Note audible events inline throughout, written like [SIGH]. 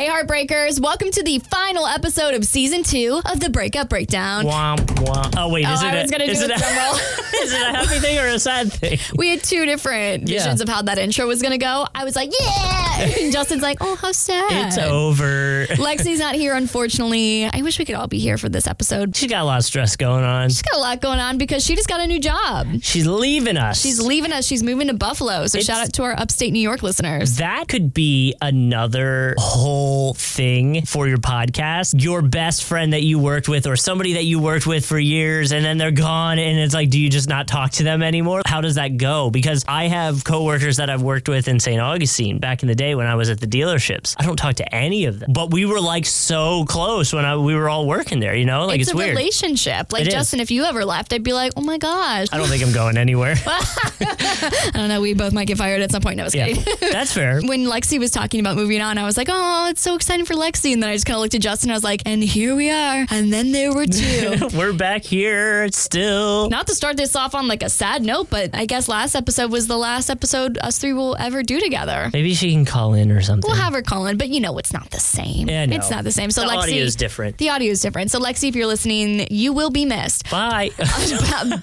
Hey, Heartbreakers, welcome to the final episode of season two of the Breakup Breakdown. Womp womp. Oh wait, is Oh, it? I a, was gonna do is a it drum roll. [LAUGHS] is it a happy thing or a sad thing? [LAUGHS] We had two different Yeah. visions of how that intro was gonna go. I was like, yeah! And Justin's like, oh, how sad. It's over. [LAUGHS] Lexi's not here, unfortunately. I wish we could all be here for this episode. She's got a lot of stress going on. She's got a lot going on because she just got a new job. She's leaving us. She's leaving us. She's moving to Buffalo. So It's- shout out to our upstate New York listeners. that could be another whole thing for your podcast. Your best friend that you worked with, or somebody that you worked with for years, and then they're gone, and it's like, do you just not talk to them anymore? How does that go? Because I have coworkers that I've worked with in St. Augustine back in the day when I was at the dealerships. I don't talk to any of them, but we were like so close when I, we were all working there. You know, like it's, it's, a weird. relationship. Like It is. Justin, if you ever left, I'd be like, oh my gosh. I don't think I'm going anywhere. [LAUGHS] I don't know. We both might get fired at some point. No, I was yeah, kidding. that's fair. [LAUGHS] when Lexi was talking about moving on, I was like, oh, it's so exciting for Lexi. And then I just kind of looked at Justin. I was like, and here we are. And then there were two. [LAUGHS] We're back here still. Not to start this off on like a sad note, but I guess last episode was the last episode us three will ever do together. Maybe she can call in or something. We'll have her call in, but you know it's not the same. Yeah, know. It's not the same. So the Lexi, audio is different. The audio is different. So Lexi, if you're listening, you will be missed. Bye. [LAUGHS]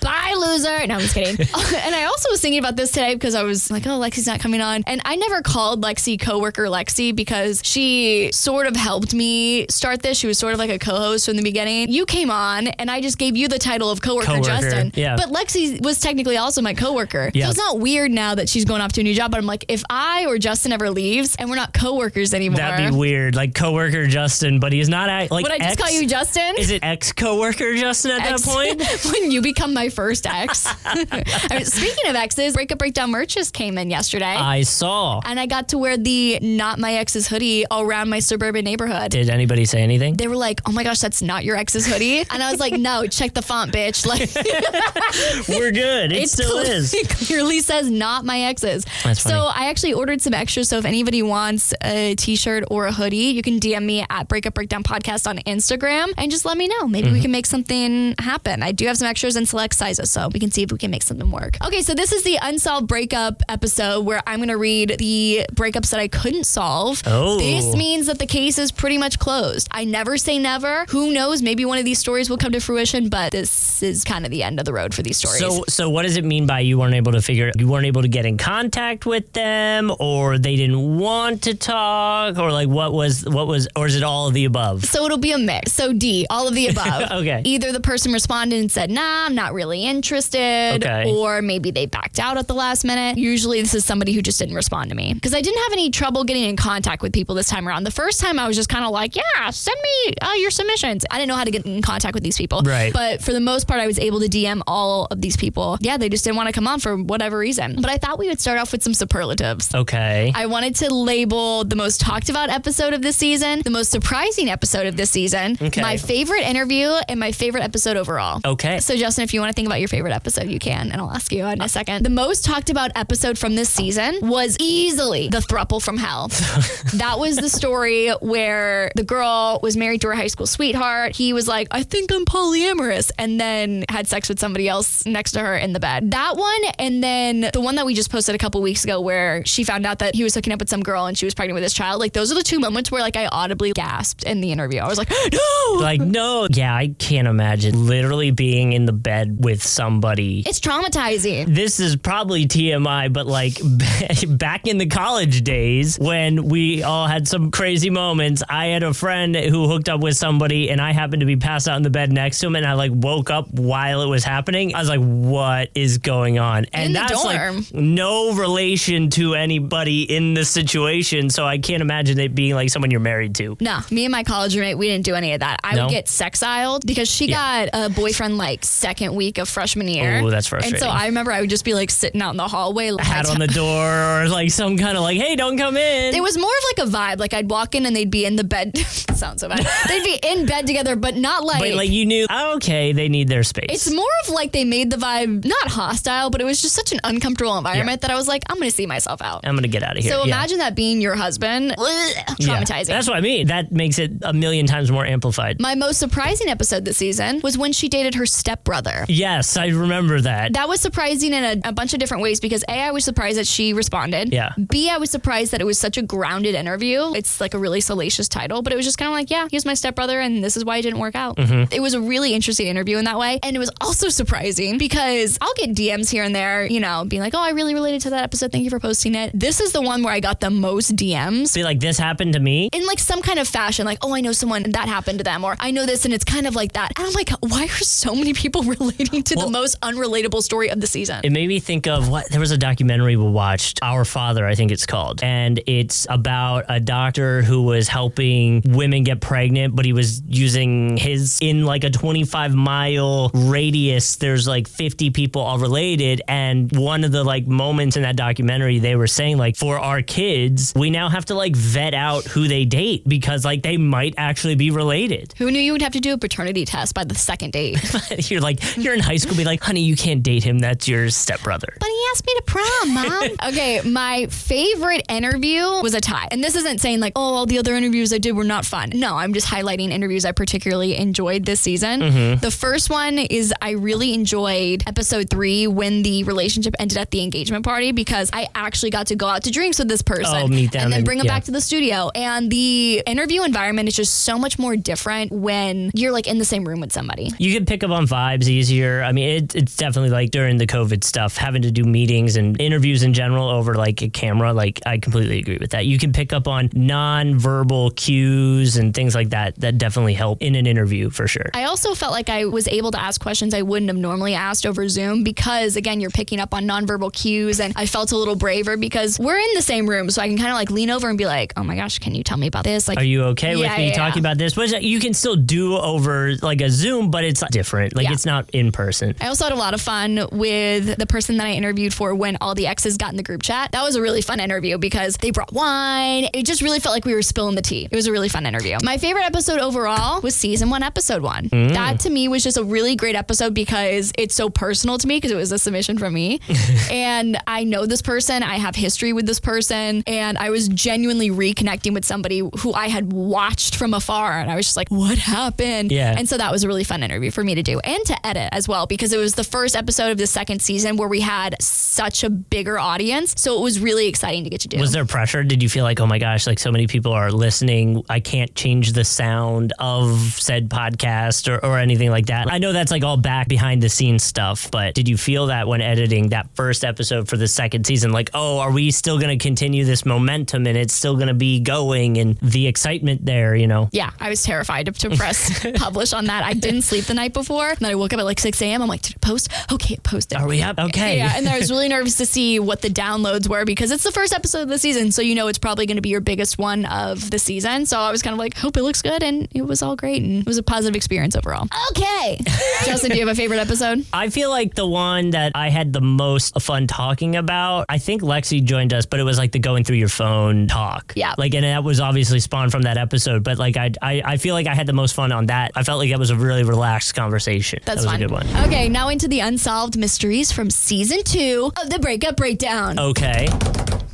Bye, loser. No, I'm just kidding. [LAUGHS] and I also was thinking about this today because I was like, oh, Lexi's not coming on. And I never called Lexi coworker Lexi because she sort of helped me start this. She was sort of like a co-host from the beginning. You came on and I just gave you the title of coworker, Coworker, Justin. yeah. But Lexi was technically also my coworker. Yeah. So it's not weird now that she's going off to a new job. But I'm like, if I or Justin ever leaves and we're not coworkers anymore, That'd be weird. Like coworker Justin, but he's not at, like. would I just ex- call you Justin? Is it ex coworker Justin at Ex- that point? [LAUGHS] when you become my first ex. [LAUGHS] I mean, speaking of exes, Breakup Breakdown merch just came in yesterday. I saw. and I got to wear the not my ex's hoodie all around my suburban neighborhood. Did anybody say anything? They were like, "Oh my gosh, that's not your ex's hoodie," [LAUGHS] and I was like, "No, check the font, bitch." Like, [LAUGHS] We're good. It it still [LAUGHS] is. It clearly says not my ex's. That's so. I actually ordered some extras. So if anybody wants a t-shirt or a hoodie, you can DM me at Breakup Breakdown Podcast on Instagram and just let me know. Maybe Mm-hmm. we can make something happen. I do have some extras in select sizes, so we can see if we can make something work. Okay, so this is the unsolved breakup episode where I'm going to read the breakups that I couldn't solve. Oh. This means that the case is pretty much closed. I never say never. Who knows? Maybe one of these stories will come to fruition, but this is kind of the end of the road for these stories. So, so what does it mean by you weren't able to figure? You weren't able to get in contact with them, or they didn't want to talk, or like what was what was, or is it all of the above? So it'll be a mix. So D, all of the [LAUGHS] above. Okay. Either the person responded and said, nah, I'm not really interested. Okay. Or maybe they backed out at the last minute. Usually this is somebody who just didn't respond to me. Because I didn't have any trouble getting in contact with people this time around. The first time I was just kind of like, yeah, send me uh, your submissions. I didn't know how to get in contact with these people. Right. But for the most part, I was able to DM all of these people. Yeah, they just didn't want to come on for whatever reason. But I thought we would start off with some superlatives. Okay. I wanted to label the most talked about episode of this season, the most surprising episode of this season, Okay. my favorite interview, and my favorite episode overall. Okay. So, Justin, if you want to think about your favorite episode, you can, and I'll ask you in a second. The most talked about episode from this season was easily the thruple from hell. [LAUGHS] that was the story where the girl was married to her high school sweetheart. He was like, I think I'm polyamorous, and then had sex with somebody else next to her in the bed. That one, and then the one that we just posted a couple weeks ago where she found out that he was hooking up with some girl and she was pregnant with his child. Like, those are the two moments where, like, I audibly gasped in the interview. I was like, [GASPS] no! like no, yeah, I can't imagine literally being in the bed with somebody. It's traumatizing. this is probably TMI, but like [LAUGHS] back in the college days when we all had some crazy moments. I had a friend who hooked up with somebody, and I happened to be passed out in the bed next to him, and I like woke up while it was happening. I was like, "What is going on?" And In that's like no relation to anybody in the situation, so I can't imagine it being like someone you're married to. No, me and my college roommate, we didn't do any of that. I No? would get sexiled because she Yeah. got a boyfriend like second week of freshman year. Ooh, that's frustrating. And so. I remember I would just be like sitting out in the hallway. Like, Hat on the [LAUGHS] door, or like some kind of like, "Hey, don't come in." It was more of like a vibe. Like I'd walk in and they'd be in the bed. [LAUGHS] sounds so bad. They'd be in bed together, but not like. but like you knew, okay, they need their space. it's more of like they made the vibe not hostile, but it was just such an uncomfortable environment that I was like, I'm going to see myself out. I'm gonna get out of here. so Yeah. imagine that being your husband. Ugh, Yeah. Traumatizing. That's what I mean. That makes it a million times more amplified. My most surprising episode this season was when she dated her stepbrother. yes, I remember that. That was surprising in a, a bunch of different ways because A, I was surprised that she responded. Yeah. B, I was surprised that it was such a grounded interview. It's like a really salacious title, but it was just kind of like, yeah, he was my stepbrother and this is why it didn't work out. Mm-hmm. It was a really interesting interview in that way. And it was also [LAUGHS] surprising because I'll get DMs here and there, you know, being like, oh, I really related to that episode. Thank you for posting it. This is the one where I got the most DMs. Be like, this happened to me. In like some kind of fashion, like, oh, I know someone that happened to them, or I know this and it's kind of like that. And I'm like, why are so many people [LAUGHS] relating to Well- the most unrelatable story of the season? It made me think of what there was a documentary we watched, Our Father, I think it's called. And it's about a doctor who was helping women get pregnant, but he was using his in like a 25 mile radius. There's like 50 people all related. And one of the like moments in that documentary, they were saying, like, for our kids, we now have to like vet out who they date because like they might actually be related. Who knew you would have to do a paternity test by the second date? [LAUGHS] you're like, you're in high school, be like, honey, you can't date him. That's your stepbrother. But he asked me to prom, mom. [LAUGHS] okay, my favorite interview was a tie. And this isn't saying like, oh, all the other interviews I did were not fun. No, I'm just highlighting interviews I particularly enjoyed this season. Mm-hmm. The first one is I really enjoyed episode three when the relationship ended at the engagement party because I actually got to go out to drinks with this person Oh, meet them and then and- bring them yeah. back to the studio. And the interview environment is just so much more different when you're like in the same room with somebody. You can pick up on vibes easier. I mean, it, it's definitely like during the COVID stuff, having to do meetings and interviews in general over like a camera. Like, I completely agree with that. You can pick up on non-verbal cues and things like that. That definitely help in an interview for sure. I also felt like I was able to ask questions I wouldn't have normally asked over Zoom because, again, you're picking up on nonverbal cues. And I felt a little braver because we're in the same room. So I can kind of like lean over and be like, oh my gosh, can you tell me about this? Like, Are you okay with me yeah, talking yeah. about this? Which uh, you can still do over like a Zoom, but it's different. Like Yeah. it's not in person. I also had a lot of fun with the person that I interviewed for when all the exes got in the group chat. That was a really fun interview because they brought wine. It just really felt like we were spilling the tea. It was a really fun interview. My favorite episode overall was season one, episode one. Mm. That to me was just a really great episode because it's so personal to me because it was a submission from me. [LAUGHS] and I know this person, I have history with this person, and I was genuinely reconnecting with somebody who I had watched from afar. And I was just like, what happened? Yeah. And so that was a really fun interview for me to do and to edit as well because it was the first episode of the second season where we had such a bigger audience. So it was really exciting to get to do. Was there pressure? Did you feel like, oh my gosh, like so many people are listening? I can't change the sound of said podcast or, or anything like that. I know that's like all back behind the scenes stuff, but did you feel that when editing that first episode for the second season? Like, oh, are we still going to continue this momentum and it's still going to be going and the excitement there, you know? yeah, I was terrified to, to press [LAUGHS] publish on that. I didn't sleep the night before. And then I woke up at like 6 a.m. I'm like, did it post? Okay, it posted. Are we up? Okay. Yeah, and I was [LAUGHS] really nervous to see what the downloads were because it's the first episode of the season, so you know it's probably going to be your biggest one of the season. So I was kind of like, hope it looks good, and it was all great, and it was a positive experience overall. Okay, [LAUGHS] Justin, do you have a favorite episode? I feel like the one that I had the most fun talking about, I think Lexi joined us, but it was like the going through your phone talk. Yeah. Like, and that was obviously spawned from that episode, but like, I, I, I feel like I had the most fun on that. I felt like that was a really relaxed conversation. That's that was fun. a good one. Okay, now into the unsolved mysteries from season two of the Breakup Breakdown. Okay.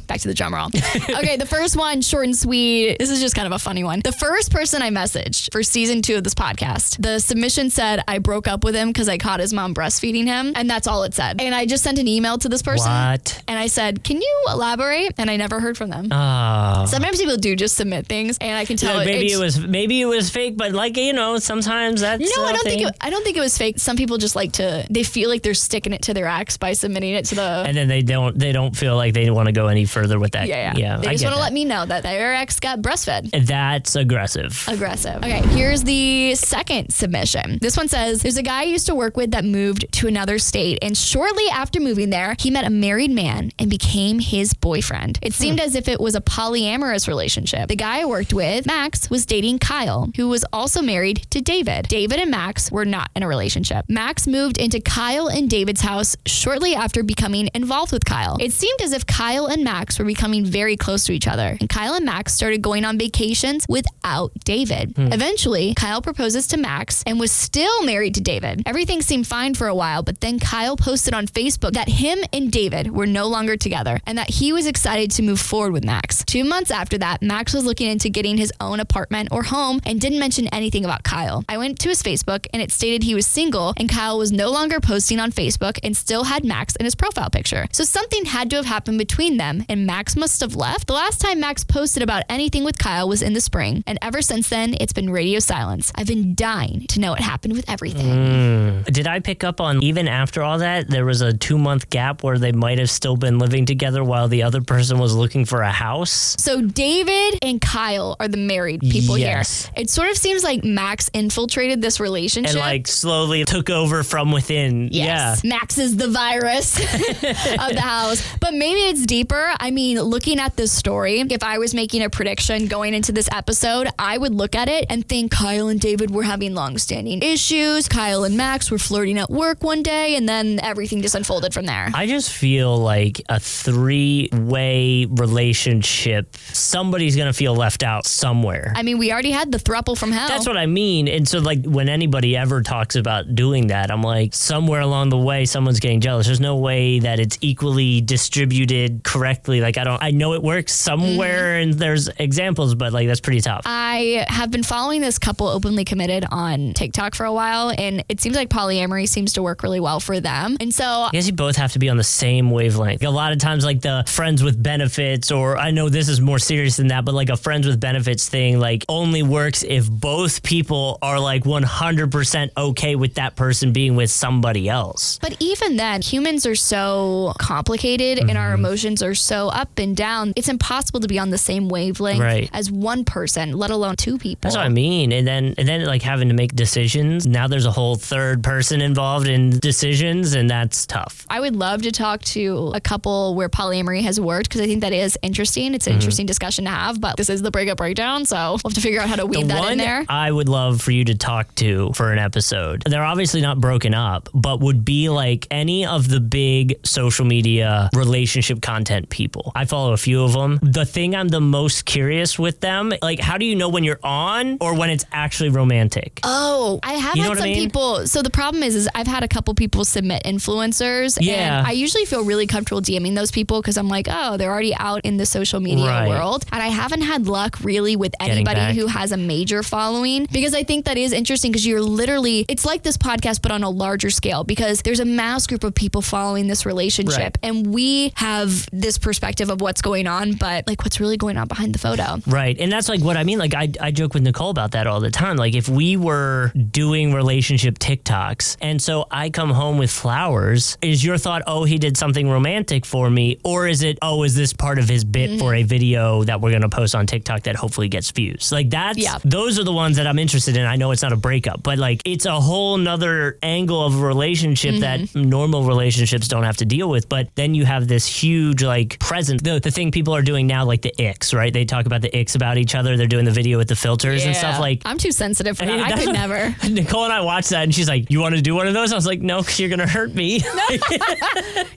Back to the drum roll. [LAUGHS] okay, the first one, short and sweet. This is just kind of a funny one. The first person I messaged for season two of this podcast, the submission said I broke up with him because I caught his mom breastfeeding him, and that's all it said. And I just sent an email to this person, What? and I said, "Can you elaborate?" And I never heard from them. Oh. Sometimes people do just submit things, and I can tell. Maybe it's- it was maybe it was fake, but like you know, sometimes that's No, a I don't think thing. it, I don't think it was fake. Some people just like to. They feel like they're sticking it to their ex by submitting it to the. and then they don't they don't feel like they want to go any further with that. Yeah, yeah. yeah. they I just want to let me know that their ex got breastfed. That's aggressive. Aggressive. Okay, here's the second submission. This one says There's a guy I used to work with that moved to another state, and shortly after moving there, he met a married man and became his boyfriend. It seemed hmm. as if it was a polyamorous relationship. The guy I worked with, Max, was dating Kyle, who was also married to David. David and Max were not in a relationship. Max moved into Kyle and David's house shortly after becoming involved with Kyle. It seemed as if Kyle and Max were becoming very close to each other, and Kyle and Max started going on vacations without David. Hmm. Eventually, Kyle proposes to Max and was still married to David. Everything seemed fine for a while, but then Kyle posted on Facebook that him and David were no longer together and that he was excited to move forward with Max. Two months after that, Max was looking into getting his own apartment or home and didn't mention anything about Kyle. I went to his Facebook and it stated he was single and Kyle was no longer posting on Facebook and still had Max in his profile picture. So something had to have happened between them and Max must have left. The last time Max posted about anything with Kyle was in the spring, and ever since then, it's been radio silence. I've been dying to know what happened with everything. Mm. Did I pick up on even after all that, there was a two month gap where they might have still been living together while the other person was looking for a house? So David and Kyle are the married people Yes. here. It sort of seems like Max infiltrated this relationship. And like slowly took over from within. Yes. Max is the virus [LAUGHS] [LAUGHS] of the house. But maybe it's deeper. I mean, looking at this story, if I was making a prediction going into this episode, I would look at it and think Kyle and David were having long-standing issues. Kyle and Max were flirting at work one day, and then everything just unfolded from there. I just feel like a three way relationship, somebody's going to feel left out somewhere. I mean, we already had the thruple from hell. That's what I mean. And so, like, when anybody ever talks about doing that, I'm like, somewhere along the way, someone's getting jealous. There's no way that it's equally distributed correctly. Like, I don't, I know it works somewhere mm-hmm. and there's examples, but like, that's pretty tough. I have been following this couple openly committed on TikTok for a while, and it seems like polyamory seems to work really well for them. And so I guess you both have to be on the same wavelength. A lot of times, like the friends with benefits, or I know this is more serious than that, but like a friends with benefits thing, like only works if both people are like 100% okay with that person being with somebody else. But even then, humans are so complicated and our mm-hmm. emotions are so up and down. It's impossible to be on the same wavelength Right. as one person, let alone two people. That's what I mean. And then, and then like having to make decisions. Now there's a whole third person involved in decisions, and that's tough. I would love to talk to a couple where polyamory has worked because I think that is interesting. It's an mm-hmm. interesting discussion to have, but this is the breakup breakdown, so we'll have to figure out how to weave the that one in there. I would love for you to talk to for an episode. They're obviously not broken up, but would be like any of the big social media relationship content people. I follow a few of them. The thing I'm the most curious with them, like how do you know when you're on or when it's actually romantic? Oh, I have You know had what I some mean? people. So the problem is, is I've had a couple people submit influencers, Yeah. and I usually feel really comfortable DMing those people because I'm like, oh, they're already out in the social media Right. world, and I haven't had luck really with anybody who has a major following because I think that is interesting because you're literally it's like this podcast but on a larger scale because there's a mass group of people following this relationship, Right. and we have this perspective of what's going on, but like what's really going on behind the photo. Right. And that's like what I mean. Like I, I joke with Nicole about that all the time. Like if we were doing relationship TikToks and so I come home with flowers, is your thought, oh, he did something romantic for me? Or is it, oh, is this part of his bit for a mm-hmm. video that we're going to post on TikTok that hopefully gets views? Like that's, Yeah. those are the ones that I'm interested in. I know it's not a breakup, but like it's a whole nother angle of a relationship that mm-hmm. normal relationships don't have to deal with. But then you have this huge like presence. The, the thing people are doing now, like the icks, right? They talk about the icks about each other. They're doing the video with the filters and stuff. Like I'm too sensitive for that. [LAUGHS] I could never. [LAUGHS] Nicole and I watched that, and she's like, "You want to do one of those?" I was like, "No, 'cause you're gonna hurt me." [LAUGHS]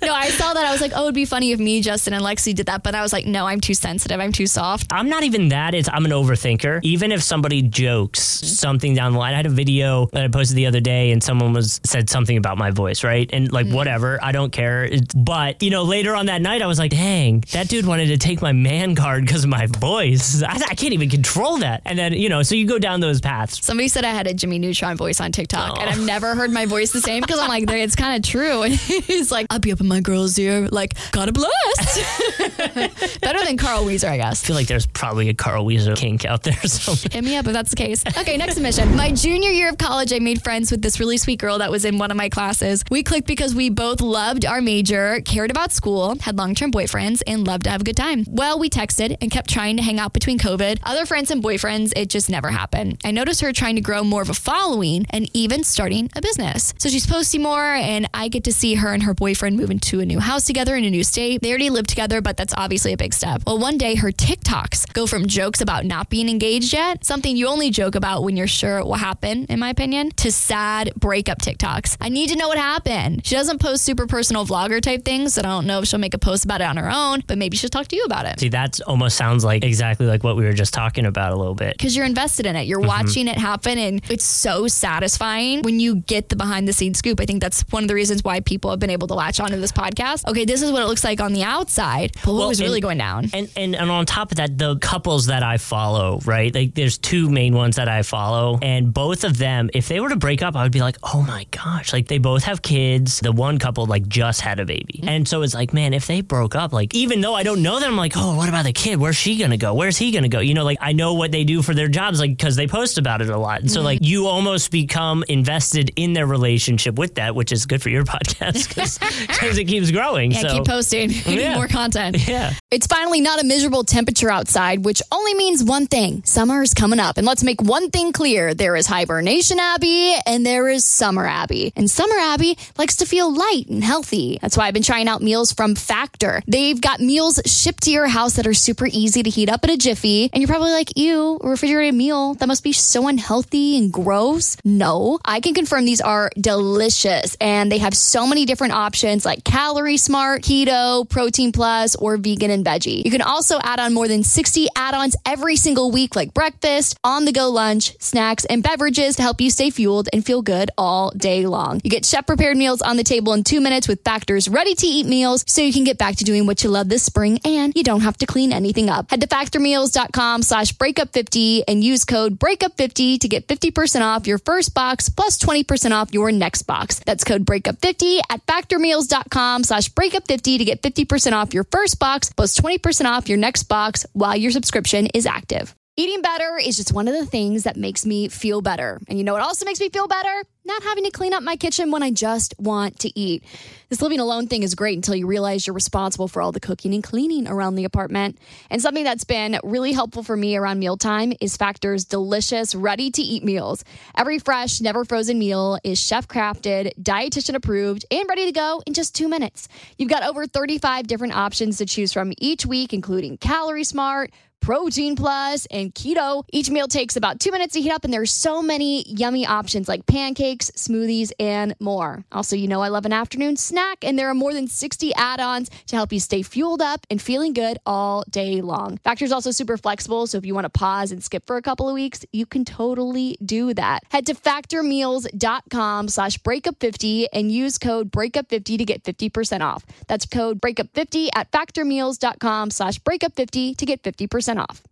No, I saw that. I was like, oh, it'd be funny if me, Justin, and Lexi did that. But I was like, no, I'm too sensitive. I'm too soft. I'm not even that. It's I'm an overthinker. Even if somebody jokes mm-hmm. something down the line, I had a video that I posted the other day, and someone was said something about my voice, right? And like mm-hmm. whatever, I don't care. It's, but you know, later on that night, I was like, dang, that dude wanted to take my man card because of my voice. I, I can't even control that. And then you know, so you go down those paths. Somebody said I had a Jimmy Neutron voice on TikTok, and I've oh. never heard my voice the same because I'm like, it's kind of true. [LAUGHS] And he's like, I'll be up in my girl's ear, like, God bless. [LAUGHS] Better than Carl Wheezer, I guess. I feel like there's probably a Carl Wheezer kink out there. [LAUGHS] So Hit me up if that's the case. Okay, next submission. My junior year of college, I made friends with this really sweet girl that was in one of my classes. We clicked because we both loved our major, cared about school, had long term boyfriends, friends and love to have a good time. Well, we texted and kept trying to hang out between COVID. Other friends and boyfriends, it just never happened. I noticed her trying to grow more of a following and even starting a business. So she's posting more, and I get to see her and her boyfriend move into a new house together in a new state. They already live together, but that's obviously a big step. Well, one day her TikToks go from jokes about not being engaged yet, something you only joke about when you're sure it will happen, in my opinion, to sad breakup TikToks. I need to know what happened. She doesn't post super personal vlogger type things, so I don't know if she'll make a post about it on her own, but maybe she'll talk to you about it. See, that almost sounds like exactly like what we were just talking about a little bit. Because you're invested in it. You're mm-hmm. watching it happen, and it's so satisfying when you get the behind the scenes scoop. I think that's one of the reasons why people have been able to latch onto this podcast. Okay, this is what it looks like on the outside, but what Well, was really going down? And, and and on top of that, the couples that I follow, right? Like there's two main ones that I follow, and both of them, if they were to break up, I would be like, oh my gosh, like they both have kids. The one couple like just had a baby, mm-hmm. and so it's like, man, if they broke up, like even though I don't know them, I'm like, oh, what about the kid? Where's she gonna go? Where's he gonna go? You know, like I know what they do for their jobs, like because they post about it a lot, and so like mm-hmm. you almost become invested in their relationship with that, which is good for your [LAUGHS] podcast because [LAUGHS] it keeps growing. yeah, so keep posting. We [LAUGHS] need Yeah. more content. yeah. It's finally not a miserable temperature outside, which only means one thing summer is coming up. And let's make one thing clear there is Hibernation Abby and there is Summer Abby. And Summer Abby likes to feel light and healthy. That's why I've been trying out meals from Factor. They've got meals shipped to your house that are super easy to heat up in a jiffy. And you're probably like, ew, a refrigerated meal. That must be so unhealthy and gross. No, I can confirm these are delicious and they have so many different options like Calorie Smart, Keto, Protein Plus, or Vegan and Veggie. You can also add on more than 60 add ons every single week, like breakfast, on the go lunch, snacks, and beverages to help you stay fueled and feel good all day long. You get chef prepared meals on the table in two minutes with Factor's ready to eat meals so you can get back to doing what you love this spring and you don't have to clean anything up. Head to factormeals.com slash breakup50 and use code breakup50 to get 50% off your first box plus 20% off your next box. That's code breakup50 at factormeals.com slash breakup50 to get 50% off your first box plus 20% off your next box while your subscription is active. Eating better is just one of the things that makes me feel better. And you know what also makes me feel better? Not having to clean up my kitchen when I just want to eat. This living alone thing is great until you realize you're responsible for all the cooking and cleaning around the apartment. And something that's been really helpful for me around mealtime is Factor's delicious, ready to eat meals. Every fresh, never frozen meal is chef crafted, dietitian approved, and ready to go in just two minutes. You've got over 35 different options to choose from each week, including Calorie Smart. Protein Plus, and Keto. Each meal takes about two minutes to heat up, and there's so many yummy options like pancakes, smoothies, and more. Also, you know I love an afternoon snack, and there are more than 60 add-ons to help you stay fueled up and feeling good all day long. Factor's also super flexible, so if you want to pause and skip for a couple of weeks, you can totally do that. Head to factormeals.com slash breakup50 and use code breakup50 to get 50% off. That's code breakup50 at factormeals.com slash breakup50 to get 50% off.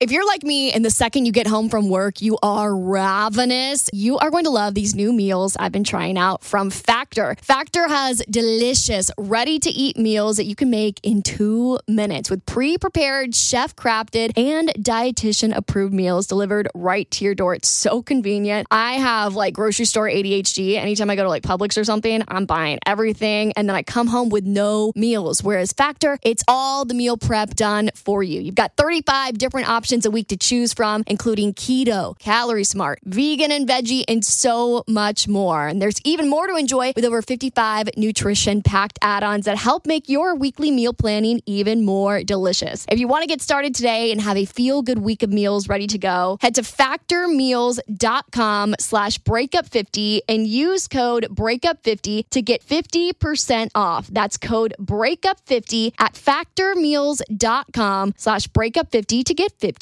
If you're like me and the second you get home from work, you are ravenous, you are going to love these new meals I've been trying out from Factor. Factor has delicious, ready to eat meals that you can make in two minutes with pre prepared, chef crafted, and dietitian approved meals delivered right to your door. It's so convenient. I have like grocery store ADHD. Anytime I go to like Publix or something, I'm buying everything. And then I come home with no meals. Whereas Factor, it's all the meal prep done for you. You've got 35 different options a week to choose from, including keto, calorie smart, vegan and veggie, and so much more. And there's even more to enjoy with over 55 nutrition packed add ons that help make your weekly meal planning even more delicious. If you want to get started today and have a feel good week of meals ready to go, head to factormeals.com slash breakup50 and use code breakup50 to get 50% off. That's code breakup50 at factormeals.com slash breakup50 to get 50%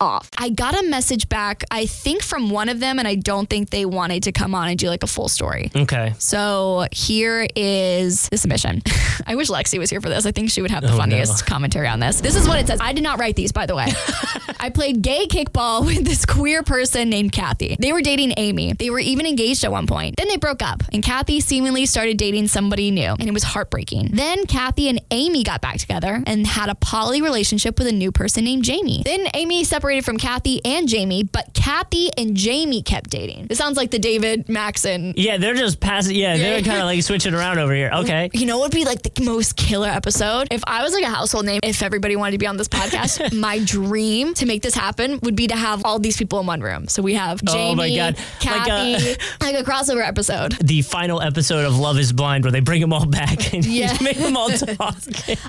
off. I got a message back, I think from one of them, and I don't think they wanted to come on and do like a full story. Okay. So here is the submission. [LAUGHS] I wish Lexi was here for this. I think she would have the Oh, funniest commentary on this. This is what it says. I did not write these, by the way. [LAUGHS] I played gay kickball [LAUGHS] with this queer person named Kathy. They were dating Amy. They were even engaged at one point. Then they broke up, and Kathy seemingly started dating somebody new, and it was heartbreaking. Then Kathy and Amy got back together and had a poly relationship with a new person named Jamie. Then Amy separated from Kathy and Jamie, but Kathy and Jamie kept dating. It sounds like the David Maxon. Yeah, they're just passing. Yeah, they're kind of like switching around over here. [LAUGHS] Okay. You know what would be like the most killer episode? If I was like a household name, if everybody wanted to be on this podcast, [LAUGHS] my dream to make this happen would be to have all these people in one room. So we have Jamie, Oh my God. Like a- Kathy, [LAUGHS] like a, crossover episode. The final episode of Love Is Blind, where they bring them all back and Yeah. make them all talk.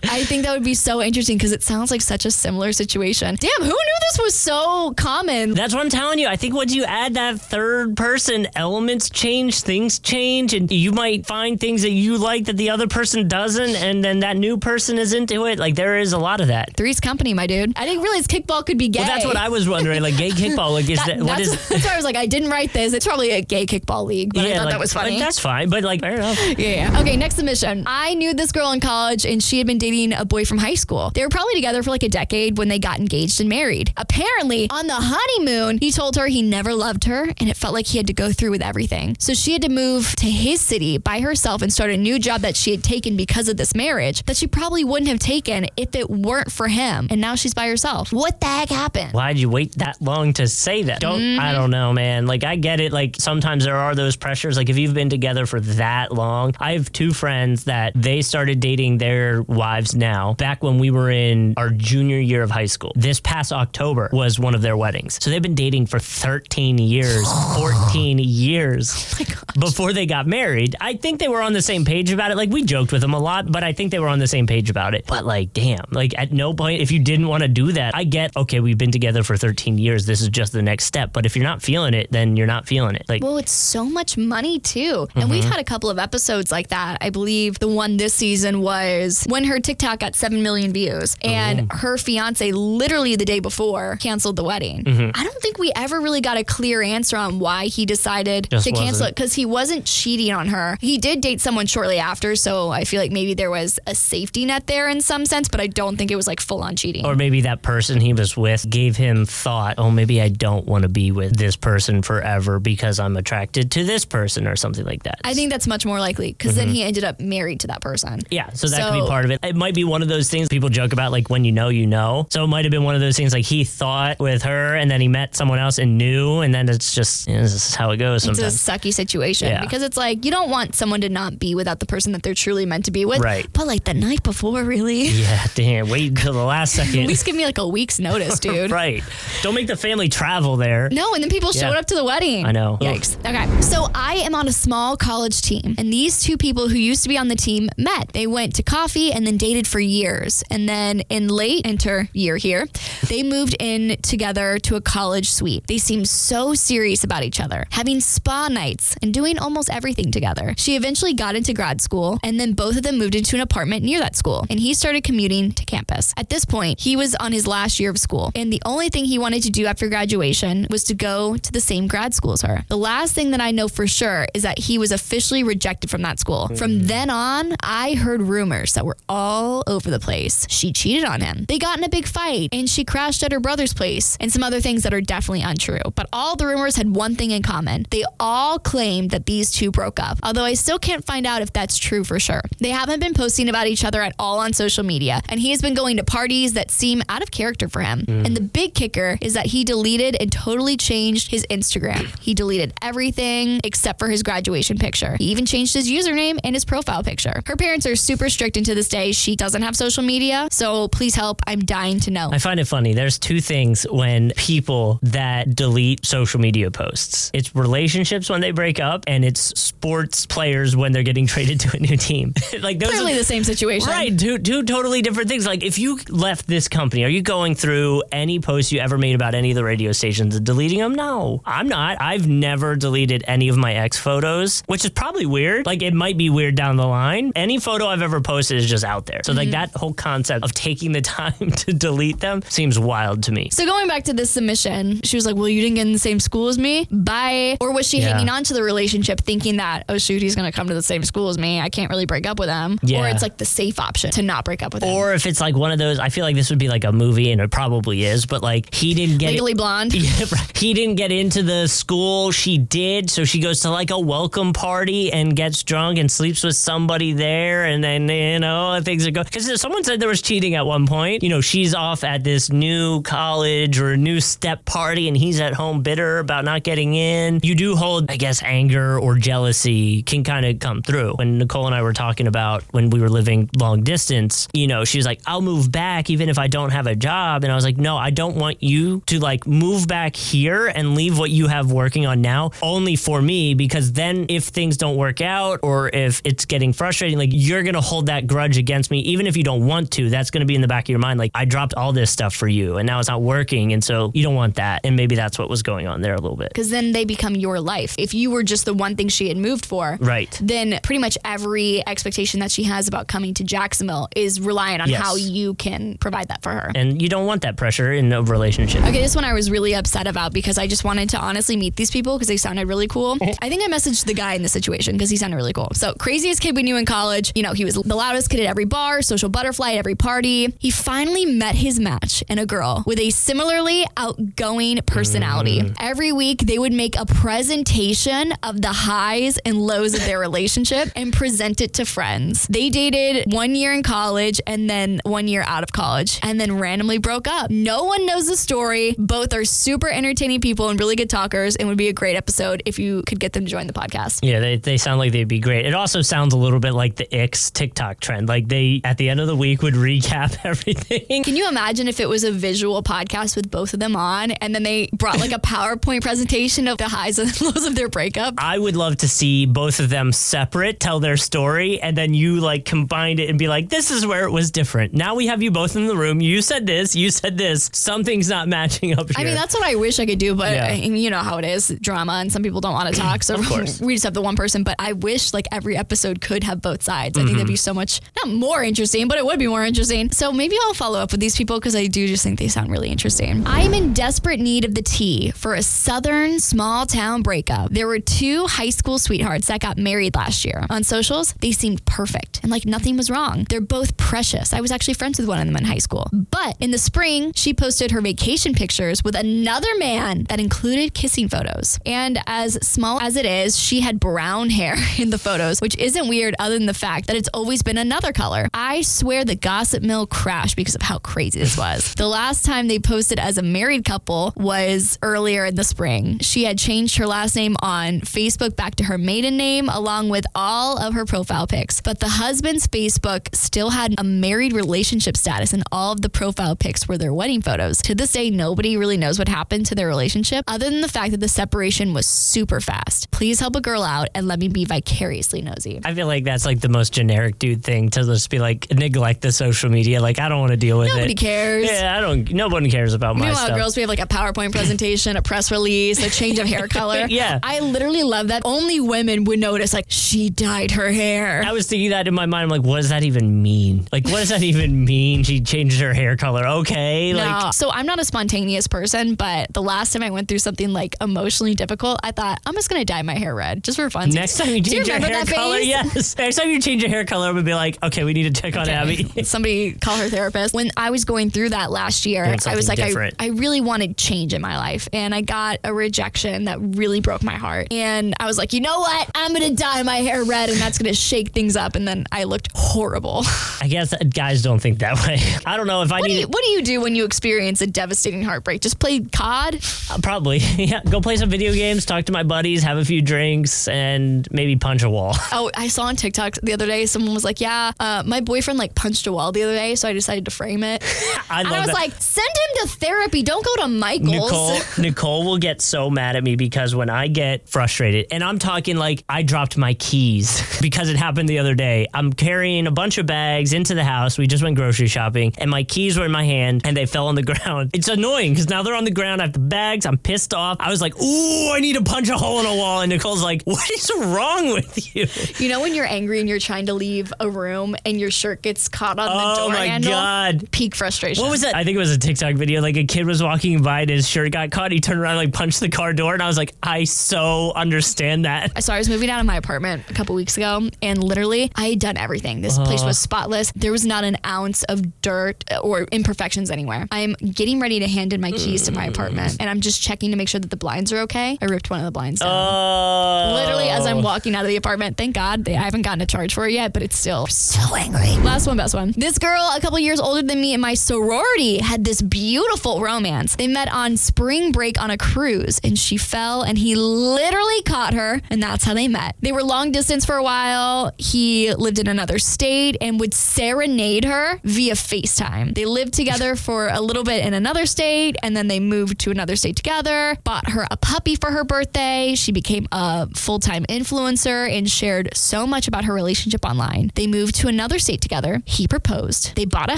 I think that would be so interesting because it sounds like such a similar situation. Damn, who knew this was so common? That's what I'm telling you. I think once you add that third person, elements change, things change, and you might find things that you like that the other person doesn't, and then that new person is into it. Like there is a lot of that. Three's company, my dude. I didn't realize kickball could be gay. Well, that's what I was wondering. Like gay [LAUGHS] kickball, like is That- that, what that's, is? [LAUGHS] that's why I was like, I didn't write this. It's probably a gay kickball league, but I thought like, that was funny. like, that's fine, but like fair enough. [LAUGHS] Yeah, yeah. Okay, next submission. I knew this girl in college and she had been dating a boy from high school. They were probably together for like a decade when they got engaged and married. Apparently, on the honeymoon, he told her he never loved her and it felt like he had to go through with everything. So she had to move to his city by herself and start a new job that she had taken because of this marriage that she probably wouldn't have taken if it weren't for him. And now she's by herself. What the heck happened? Why'd you wait that long to say that? Don't Mm-hmm. I don't know, man. Like I get it. Like sometimes there are those pressures. Like if you've been together for that long, I have two friends that they started dating their wives now back when we were in our junior year of high school. This past October was one of their weddings. So they've been dating for 13 years, [GASPS] 14 years before they got married. I think they were on the same page about it. Like we joked with them a lot, but I think they were on the same page about it. But like, damn, like at no point, if you didn't want to do that, I get, okay, we've been together for 13 years. This is just the next step. But if you're not feeling it, then you're not feeling it. Like, Well, it's so much money too. And we've Mm-hmm. had a couple of episodes like that. I believe the one this season was when her TikTok got 7 million views and Oh. her fiance literally the day before canceled the wedding. Mm-hmm. I don't think we ever really got a clear answer on why he decided Just to cancel wasn't. it because he wasn't cheating on her. He did date someone shortly after, so I feel like maybe there was a safety net there in some sense, but I don't think it was like full on cheating. or maybe that person he was with gave him thought, oh, maybe I don't want to be with this person forever because I'm attracted to this person or something like that. I think that's much more likely because then he ended up married to that person. Yeah, so that could be part of it. It might be one of those things people joke about, like when you know, you know. So it might have been one of those things like he thought with her and then he met someone else and knew, and then it's just, you know, this is how it goes it's sometimes. a sucky situation Yeah. because it's like you don't want someone to not be without the person that they're truly meant to be with. Right. But like the night before, really? [LAUGHS] yeah, damn, wait until the last [LAUGHS] second. At least give me like a week's notice, [LAUGHS] dude. right. Don't make the family travel there. No, and then people Yeah. showed up to the wedding. I know. Yikes. Okay. So I am on a small college team, and these two people who used to be on the team met. They went to coffee and then dated for years. And then in late enter year here, they moved in together to a college suite. They seemed so serious about each other, having spa nights and doing almost everything together. She eventually got into grad school, and then both of them moved into an apartment near that school, and he started commuting to campus. At this point, he was on his last year of school, and the only thing he wanted to do after graduation was to go to the same grad school as her. The last thing that I know for sure is that he was officially rejected from that school. From mm. then on, I heard rumors that were all over the place. She cheated on him. They got in a big fight, and she crashed at her brother's place, and some other things that are definitely untrue. But all the rumors had one thing in common. They all claimed that these two broke up, although I still can't find out if that's true for sure. They haven't been posting about each other at all on social media, and he has been going to parties that seem out of character for him. Mm. And the big kicker is that he deleted and totally changed his Instagram. [CLEARS THROAT] He deleted everything except for his graduation picture. He even changed his username and his profile picture. Her parents are super strict, and to this day, she doesn't have social media. So please help. I'm dying to know. I find it funny. There's two things when people that delete social media posts. It's relationships when they break up, and it's sports players when they're getting traded to a new team. [LAUGHS] like those Clearly are, the same situation. Right, two two totally different things. Like if you left this company, are you going through any posts you ever made about any of the radio stations and deleting them? No, I'm not. I've never deleted any of my ex photos, which is probably weird. Like it might be weird down the line. Any photo I've ever posted is just out there. So like mm-hmm. that whole concept of taking the [LAUGHS] time to delete them seems wild to me. So going back to this submission, she was like, "Well, you didn't get in the same school as me. Bye." Or was she Yeah. hanging on to the relationship, thinking that, "Oh shoot, he's gonna come to the same school as me. I can't really break up with him." Yeah. Or it's like the safe option to not break up with him. Or if it's like one of those, I feel like this would be like a movie, and it probably is. But like he didn't get Legally Blonde. [LAUGHS] Yeah, he didn't get into the school. She did, so she goes to like a welcome party and gets drunk and sleeps with somebody there, and then you know things are going. Because someone said there was cheating at one point. You know, she's off at this this new college or a new step party and he's at home bitter about not getting in, you do hold, I guess, anger or jealousy can kind of come through. When Nicole and I were talking about when we were living long distance, you know, she was like, I'll move back even if I don't have a job. And I was like, no, I don't want you to like move back here and leave what you have working on now only for me because then if things don't work out or if it's getting frustrating, like you're going to hold that grudge against me, even if you don't want to. That's going to be in the back of your mind. Like, I dropped all this stuff for you and now it's not working. And so you don't want that. And maybe that's what was going on there a little bit. because then they become your life. If you were just the one thing she had moved for, Right. then pretty much every expectation that she has about coming to Jacksonville is reliant on Yes. how you can provide that for her. And you don't want that pressure in a relationship. Okay, this one I was really upset about because I just wanted to honestly meet these people because they sounded really cool. [LAUGHS] I think I messaged the guy in the situation because he sounded really cool. So, craziest kid we knew in college. You know, he was the loudest kid at every bar, social butterfly at every party. He finally met his match in a girl with a similarly outgoing personality. Mm. Every week, they would make a presentation of the highs and lows of their [LAUGHS] relationship and present it to friends. They dated one year in college and then one year out of college and then randomly broke up. No one knows the story. Both are super entertaining people and really good talkers and would be a great episode if you could get them to join the podcast. Yeah, they, they sound like they'd be great. It also sounds a little bit like the X TikTok trend. Like they, at the end of the week, would recap [LAUGHS] everything. Can you imagine if it was a visual podcast with both of them on and then they brought like a [LAUGHS] PowerPoint presentation of the highs and [LAUGHS] lows of their breakup? I would love to see both of them separate, tell their story, and then you like combined it and be like, this is where it was different. Now we have you both in the room. You said this, you said this. Something's not matching up here. I mean, that's what I wish I could do, but Yeah. you know how it is drama, and some people don't want to talk. So [CLEARS THROAT] we just have the one person. But I wish like every episode could have both sides. I think mm-hmm. that'd be so much not more interesting, but it would be more interesting. So maybe I'll follow up with these people because I do just think they sound really interesting. I am in desperate need of the tea for a southern small town breakup. There were two high school sweethearts that got married last year. On socials, they seemed perfect and like nothing was wrong. They're both precious. I was actually friends with one of them in high school. But in the spring, she posted her vacation pictures with another man that included kissing photos. And as small as it is, she had brown hair [LAUGHS] in the photos, which isn't weird other than the fact that it's always been another color. I swear the gossip mill crashed because of how crazy this was. The last time they posted as a married couple was earlier in the spring. She had changed her last name on Facebook back to her maiden name along with all of her profile pics. But the husband's Facebook still had a married relationship status and all of the profile pics were their wedding photos. To this day, nobody really knows what happened to their relationship other than the fact that the separation was super fast. Please help a girl out and let me be vicariously nosy. I feel like that's like the most generic dude thing to just be like neglect the social media. Like I don't want to deal with it. Nobody cares. Yeah, I don't. No one cares about my Meanwhile, stuff. girls, we have like a PowerPoint presentation, a press release, a change of hair color. [LAUGHS] Yeah. I literally love that. Only women would notice, like, she dyed her hair. I was thinking that in my mind. I'm like, what does that even mean? Like, what does that [LAUGHS] even mean? She changed her hair color. Okay, No. like so I'm not a spontaneous person, but the last time I went through something like emotionally difficult, I thought I'm just gonna dye my hair red just for fun. next time you Do you change your hair color, phase? yes. [LAUGHS] Next time you change your hair color, I'm gonna be like, okay, we need to check on Abby. Somebody call her therapist. When I was going through that last year, I was like, I. I really wanted change in my life. And I got a rejection that really broke my heart. And I was like, you know what? I'm going to dye my hair red and that's going to shake things up. And then I looked horrible. [LAUGHS] I guess guys don't think that way. [LAUGHS] I don't know if I What do, need you, what do you do when you experience a devastating heartbreak? Just play COD? uh, probably [LAUGHS] yeah. Go play some video games, talk to my buddies, have a few drinks, and maybe punch a wall. Oh, I saw on TikTok the other day, someone was like, yeah, uh, my boyfriend like punched a wall the other day. So I decided to frame it. I and I was that. like, send him to therapy. Don't go to Michael's. Nicole, [LAUGHS] Nicole will get so mad at me because when I get frustrated, and I'm talking like I dropped my keys [LAUGHS] because it happened the other day. I'm carrying a bunch of bags into the house. We just went grocery shopping, and my keys were in my hand and they fell on the [LAUGHS] ground. It's annoying because now they're on the ground. I have the bags. I'm pissed off. I was like, ooh, I need to punch a hole in a wall. And Nicole's like, what is wrong with you? You know when you're angry and you're trying to leave a room and your shirt gets caught on the Oh door my handle? God. Peak frustration. What was that? I think it was a TikTok video. Like a kid was walking by and his shirt got caught. He turned around, and, like punched the car door, and I was like, I so understand that. [LAUGHS] So I was moving out of my apartment a couple weeks ago, and literally I had done everything. This place was uh. spotless. There was not an ounce of dirt or imperfections anywhere. I'm getting ready to hand in my keys to my mm. apartment, and I'm just checking to make sure that the blinds are okay. I ripped one of the blinds down. Oh, Literally, as I'm walking out of the apartment, thank God they, I haven't gotten a charge for it yet, but it's still so angry. Last one, best one. This girl, a couple years older than me in my sorority Birdie had this beautiful romance. They met on spring break on a cruise and she fell and he literally caught her and that's how they met. They were long distance for a while. He lived in another state and would serenade her via FaceTime. They lived together for a little bit in another state and then they moved to another state together, bought her a puppy for her birthday. She became a full time influencer and shared so much about her relationship online. They moved to another state together. He proposed. They bought a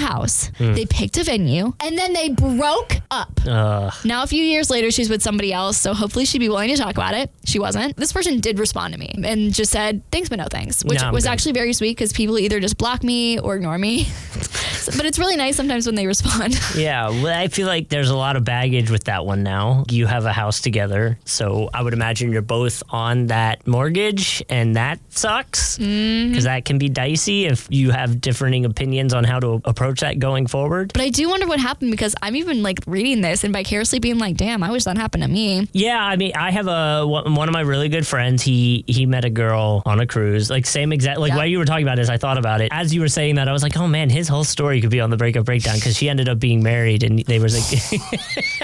house. Hmm. They picked a venue and then they broke up. Now, a few years later, she's with somebody else, so hopefully she'd be willing to talk about it. She wasn't. This person did respond to me and just said, thanks, but no thanks, which I'm was good. actually very sweet because people either just block me or ignore me. So- [LAUGHS] but it's really nice sometimes when they respond. [LAUGHS] Yeah, well, I feel like there's a lot of baggage with that one now. You have a house together, so I would imagine you're both on that mortgage, and that sucks because Mm-hmm. that can be dicey if you have differing opinions on how to approach that going forward. But I do wonder what happened because I'm even like reading this and vicariously being like, damn, I wish that happened to me. Yeah, I mean, I have a one of my really good friends. He he met a girl on a cruise, like same exact like Yeah. what you were talking about. Is I thought about it as you were saying that. I was like, oh man, his whole story could be on the breakup breakdown because she ended up being married, and they was like,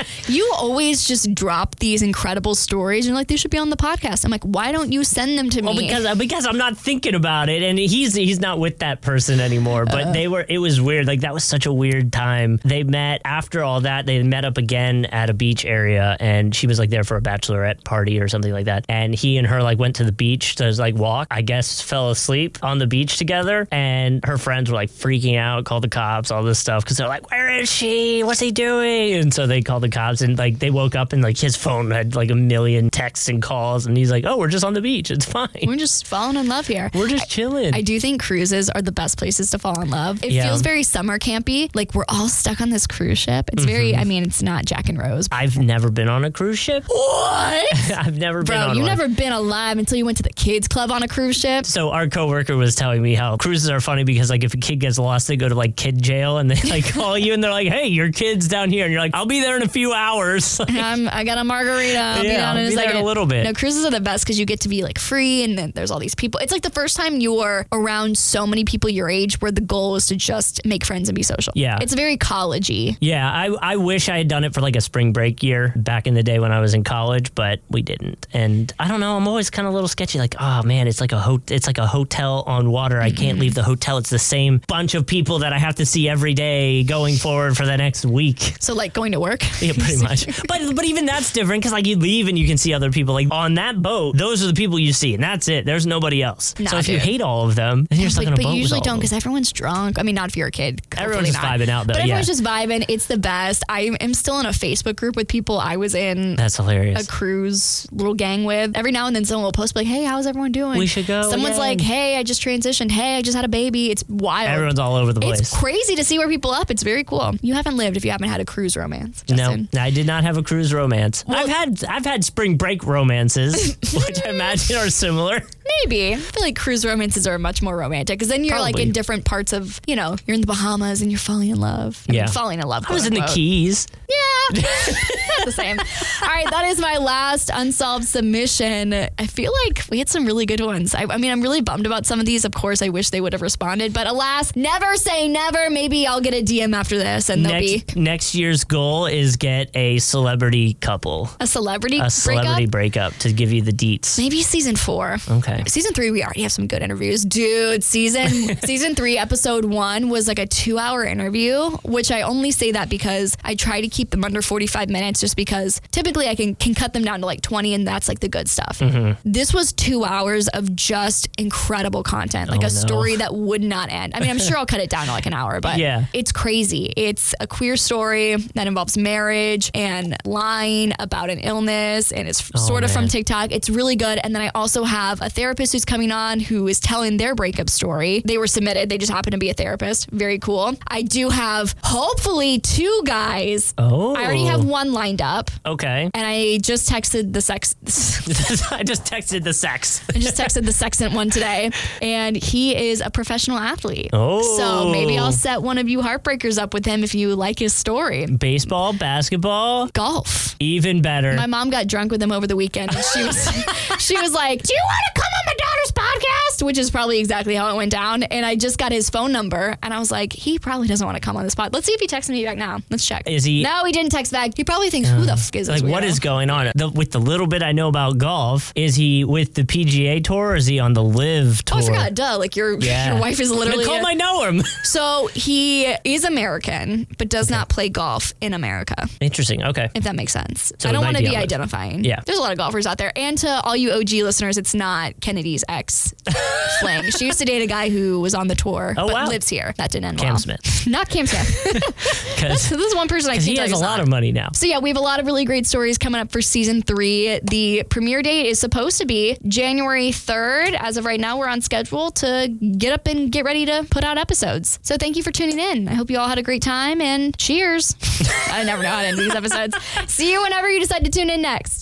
[LAUGHS] You always just drop these incredible stories and like, they should be on the podcast. I'm like, why don't you send them to well, me? because uh, because I'm not thinking about it, and he's he's not with that person anymore. But uh. they were. It was weird. Like that was such a weird time. They met after all that. They met up again at a beach area, and she was like there for a bachelorette party or something like that. And he and her like went to the beach to like walk. I guess fell asleep on the beach together, and her friends were like freaking out, called the cops, all this stuff because they're like, "Where is she? What's he doing?" And so they called the cops, and like they woke up and like his phone had like a million texts and calls, and he's like, "Oh, we're just on the beach. It's fine." We're just falling in love here. We're just chilling. I do think cruises are the best places to fall in love. It Yeah. feels very summer campy. Like we're all stuck on this cruise ship. It's very, Mm-hmm. I mean, it's not Jack and Rose. I've never been on a cruise ship. What? [LAUGHS] I've never been Bro, on you one. never been alive until you went to the kids club on a cruise ship. So our coworker was telling me how cruises are funny because like if a kid gets lost, they go to like kid jail and they like [LAUGHS] call you and they're like, "Hey, your kid's down here," and you're like, "I'll be there in a few hours." [LAUGHS] I'm, I got a margarita. I'll be Yeah, down in I'll a be there second. in a little bit. No, cruises are the best because you get to be like free and then there's all these people. It's like the first time you're around so many people your age where the goal is to just make friends and be social. Yeah. It's very yeah, I I wish I had done it for like a spring break year back in the day when I was in college, but we didn't. And I don't know, I'm always kind of a little sketchy. Like, oh man, it's like a ho- it's like a hotel on water. I can't mm-hmm. leave the hotel. It's the same bunch of people that I have to see every day going forward for the next week. So like going to work. [LAUGHS] Yeah, pretty much. [LAUGHS] But but even that's different because like you leave and you can see other people. Like on that boat, those are the people you see, and that's it. There's nobody else. Nah, so if you hate all of them, then you're stuck but, on a but boat you with usually all don't because everyone's drunk. I mean, not if you're a kid. Everyone's not. vibing out, though, But everyone's yeah. just vibing. It's the best. I am still in a Facebook group with people I was in That's hilarious. a cruise little gang with. Every now and then someone will post like, "Hey, how's everyone doing?" We should go Someone's again. like, "Hey, I just transitioned. Hey, I just had a baby." It's wild. Everyone's all over the place. It's crazy to see where people up. It's very cool. You haven't lived if you haven't had a cruise romance. no. I did not have a cruise romance. I've had I've had spring break romances, [LAUGHS] [LAUGHS] which I imagine are similar. Maybe. I feel like cruise romances are much more romantic because then you're like in different parts of, you know, you're in the Bahamas and you're falling in love. Yeah. falling in love. I was in the. Keys. Yeah. [LAUGHS] The same. All right. That is my last unsolved submission. I feel like we had some really good ones. I, I mean, I'm really bummed about some of these. Of course, I wish they would have responded, but alas, never say never. Maybe I'll get a DM after this and there'll be Next year's goal is get a celebrity couple, a celebrity a celebrity breakup. breakup to give you the deets. Maybe season four. Okay. Season three, we already have some good interviews, dude. Season [LAUGHS] season three, episode one was like a two-hour interview, which I only say that because I try to keep them under forty-five minutes, just because typically I can can cut them down to like twenty, and that's like the good stuff. Mm-hmm. This was two hours of just incredible content, like Oh, a no. story that would not end. I mean, I'm sure I'll cut it down to like an hour, but Yeah. it's crazy. It's a queer story that involves marriage and lying about an illness, and it's sort of from Oh. TikTok. It's really good. And then I also have a therapist who's coming on who is telling their breakup story. They were submitted. They just happen to be a therapist. Very cool. I do have hopefully two guys. Oh. I already have oh. one lined up. Okay. And I just texted the sex. [LAUGHS] I just texted the sex. I just texted the sextant one today, and he is a professional athlete. Oh. so maybe I'll set one of you heartbreakers up with him if you like his story. Baseball, basketball, Golf. even better. My mom got drunk with him over the weekend, and she was [LAUGHS] she was like, "Do you want to come on my daughter's podcast, which is probably exactly how it went down. And I just got his phone number and I was like, he probably doesn't want to come on this pod. Let's see if he texts me back now. Let's check. Is he- No, he didn't text back. He probably thinks, who the uh, fuck is this Like, what weirdo? is going on? The, with the little bit I know about golf, is he with the PGA Tour or is he on the LIV Tour? Oh, I forgot. Duh. Like your [LAUGHS] Yeah. your wife is literally. Nicole a- might know him. [LAUGHS] so he is American, but does not play golf in America. Interesting. Okay. If that makes sense. So I don't might want to be be on LIV. identifying. Yeah. There's a lot of golfers out there. And to all you OG listeners, it's not Kennedy's ex [LAUGHS] fling. She used to date a guy who was on the tour, Oh, but wow. lives here. That didn't end Cam well. Smith. Not Cam Smith. [LAUGHS] This is one person I can he has a lot of money now. So yeah, we have a lot of really great stories coming up for season three. The premiere date is supposed to be January 3rd. As of right now, we're on schedule to get up and get ready to put out episodes. So thank you for tuning in. I hope you all had a great time and cheers. [LAUGHS] I never know how to end these episodes. See you whenever you decide to tune in next.